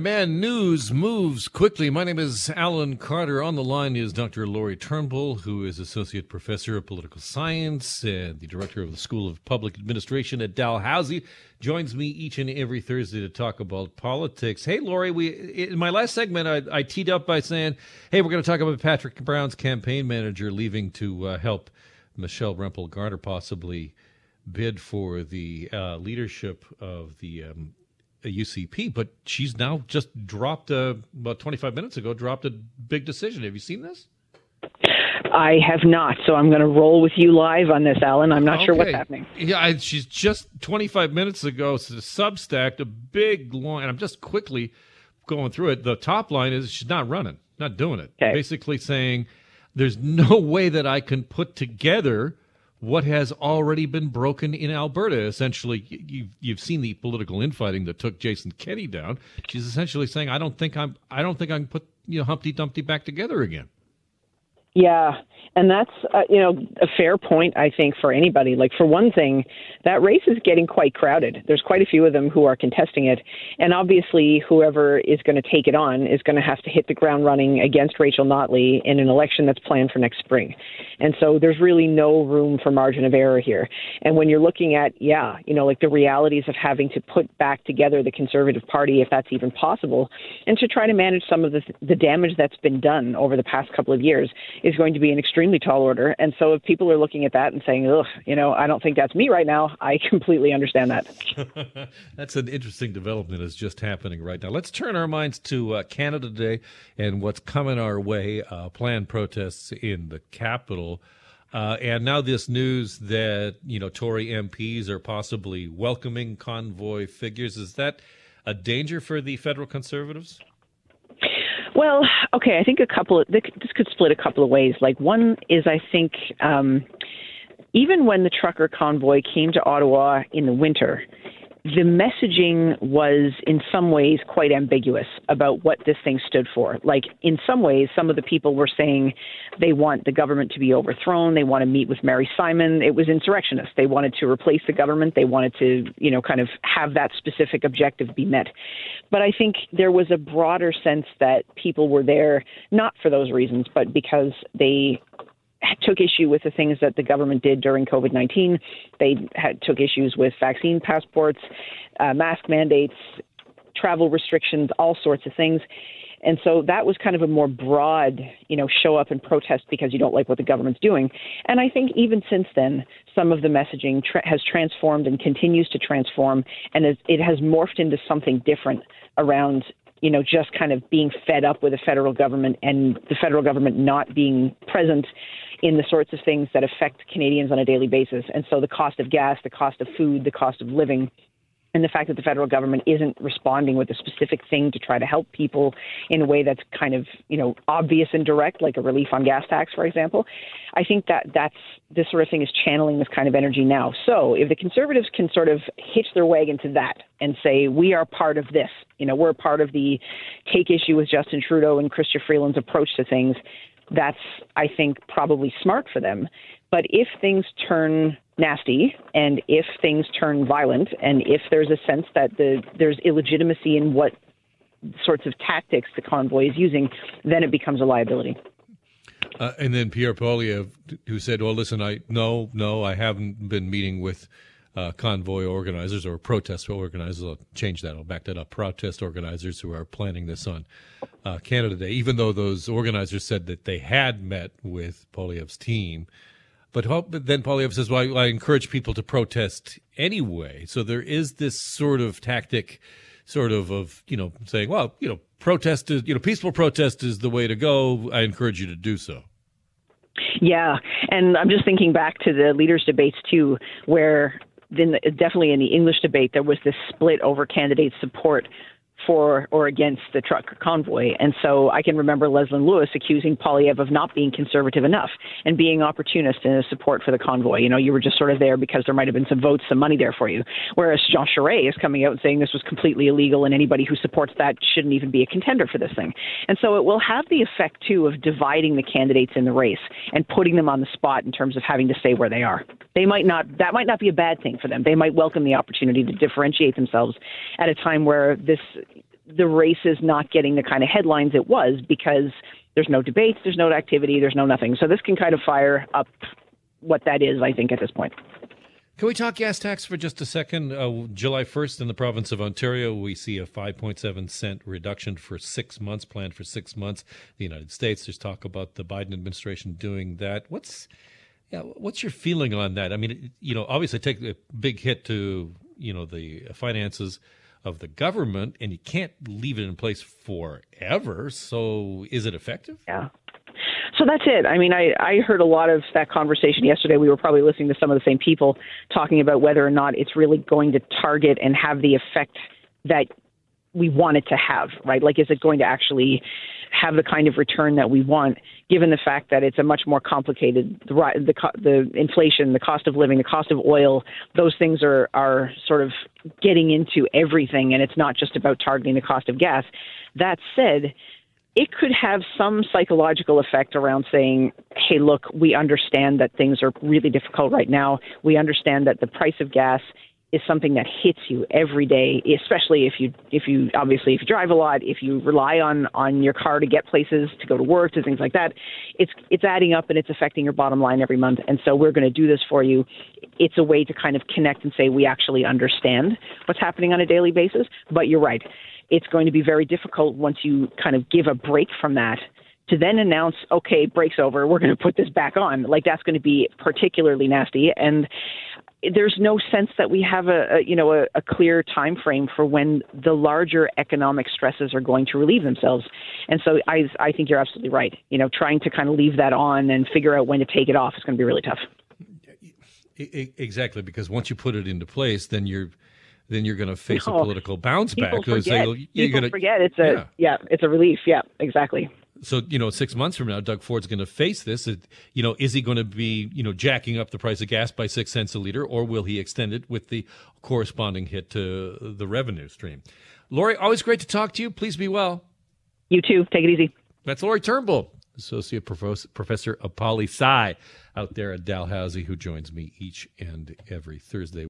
Man, news moves quickly. My name is Alan Carter. On the line is Dr. Lori Turnbull, who is Associate Professor of Political Science and the Director of the School of Public Administration at Dalhousie. Joins me each and every Thursday to talk about politics. Hey, Lori, we in my last segment, I, I teed up by saying, "Hey, we're going to talk about Patrick Brown's campaign manager leaving to uh, help Michelle Rempel Garner possibly bid for the uh, leadership of the um, UCP, but she's now just dropped a, about 25 minutes ago, dropped a big decision. Have you seen this? I have not, so I'm going to roll with you live on this, Alan. I'm not okay. sure what's happening. Yeah, I, she's just 25 minutes ago substacked a big line. I'm just quickly going through it. The top line is she's not running, not doing it. Okay. Basically saying there's no way that I can put together what has already been broken in Alberta. Essentially, you've, you've seen the political infighting that took Jason Kenney down. She's essentially saying, "I don't think I'm. I don't think I can put you know Humpty Dumpty back together again." Yeah, and that's uh, you know a fair point I think for anybody. Like for one thing, that race is getting quite crowded. There's quite a few of them who are contesting it, and obviously whoever is going to take it on is going to have to hit the ground running against Rachel Notley in an election that's planned for next spring. And so there's really no room for margin of error here. And when you're looking at yeah, you know like the realities of having to put back together the Conservative Party if that's even possible, and to try to manage some of the the damage that's been done over the past couple of years is going to be an extremely tall order. And so if people are looking at that and saying, ugh, you know, I don't think that's me right now, I completely understand that. that's an interesting development that's just happening right now. Let's turn our minds to uh, Canada today and what's coming our way uh, planned protests in the capital. Uh, and now this news that you know Tory MPs are possibly welcoming convoy figures is that a danger for the federal conservatives? Well, okay, I think a couple. Of, this could split a couple of ways. Like one is, I think, um, even when the trucker convoy came to Ottawa in the winter, the messaging was in some ways quite ambiguous about what this thing stood for. Like, in some ways, some of the people were saying they want the government to be overthrown. They want to meet with Mary Simon. It was insurrectionist. They wanted to replace the government. They wanted to, you know, kind of have that specific objective be met. But I think there was a broader sense that people were there not for those reasons, but because they took issue with the things that the government did during COVID 19. They had, took issues with vaccine passports, uh, mask mandates, travel restrictions, all sorts of things. And so that was kind of a more broad, you know, show up and protest because you don't like what the government's doing. And I think even since then, some of the messaging tra- has transformed and continues to transform, and it has morphed into something different around you know, just kind of being fed up with the federal government and the federal government not being present in the sorts of things that affect Canadians on a daily basis. And so the cost of gas, the cost of food, the cost of living, and the fact that the federal government isn't responding with a specific thing to try to help people in a way that's kind of you know obvious and direct, like a relief on gas tax, for example, I think that that's this sort of thing is channeling this kind of energy now. So if the conservatives can sort of hitch their wagon to that and say we are part of this, you know, we're part of the take issue with Justin Trudeau and Chrystia Freeland's approach to things, that's, I think, probably smart for them. But if things turn nasty and if things turn violent and if there's a sense that the, there's illegitimacy in what sorts of tactics the convoy is using, then it becomes a liability. Uh, and then Pierre Poilievre, who said, "Well, listen, I no, no, I haven't been meeting with uh, convoy organizers or protest organizers. I'll change that. I'll back that up. Protest organizers who are planning this on uh, Canada Day, even though those organizers said that they had met with Poilievre's team. But, but then Poilievre says, well, I, I encourage people to protest anyway. So there is this sort of tactic, sort of, of, you know, saying, well, you know, protest is, you know, peaceful protest is the way to go. I encourage you to do so. Yeah, and I'm just thinking back to the leaders' debates too, where then definitely in the English debate, there was this split over candidate support for or against the truck convoy. And so I can remember Leslyn Lewis accusing Poilievre of not being conservative enough and being opportunist in his support for the convoy. You know, you were just sort of there because there might have been some votes, some money there for you. Whereas Jean Charest is coming out and saying this was completely illegal and anybody who supports that shouldn't even be a contender for this thing. And so it will have the effect, too, of dividing the candidates in the race and putting them on the spot in terms of having to say where they are. They might not, that might not be a bad thing for them. They might welcome the opportunity to differentiate themselves at a time where this the race is not getting the kind of headlines it was because there's no debates, there's no activity, there's no nothing. So this can kind of fire up what that is, I think, at this point. Can we talk gas tax for just a second? Uh, July 1st in the province of Ontario, we see a 5.7 cent reduction for six months, planned for six months. The United States, there's talk about the Biden administration doing that. What's yeah, what's your feeling on that? I mean, you know, obviously take a big hit to you know the finances of the government, and you can't leave it in place forever. So, is it effective? Yeah. So that's it. I mean, I, I heard a lot of that conversation yesterday. We were probably listening to some of the same people talking about whether or not it's really going to target and have the effect that we want it to have, right? Like, is it going to actually have the kind of return that we want, given the fact that it's a much more complicated the the, the inflation, the cost of living, the cost of oil. Those things are are sort of getting into everything, and it's not just about targeting the cost of gas. That said. It could have some psychological effect around saying, hey, look, we understand that things are really difficult right now. We understand that the price of gas is something that hits you every day, especially if you if you obviously if you drive a lot, if you rely on on your car to get places, to go to work, to things like that. It's it's adding up and it's affecting your bottom line every month. And so we're going to do this for you. It's a way to kind of connect and say we actually understand what's happening on a daily basis. But you're right. It's going to be very difficult once you kind of give a break from that to then announce, okay, break's over, we're going to put this back on. Like that's going to be particularly nasty. And there's no sense that we have a, a you know a, a, clear time frame for when the larger economic stresses are going to relieve themselves and so i i think you're absolutely right you know trying to kind of leave that on and figure out when to take it off is going to be really tough exactly because once you put it into place then you're then you're going to face no, a political bounce back. People forget. People gonna, forget. It's a yeah. yeah, it's a relief. Yeah, exactly so you know six months from now doug ford's going to face this. You know is he going to be you know jacking up the price of gas by six cents a liter or will he extend it with the corresponding hit to the revenue stream? Lori always great to talk to you. Please be well. You too. Take it easy. That's lori turnbull associate professor of poli sci out there at dalhousie who joins me each and every thursday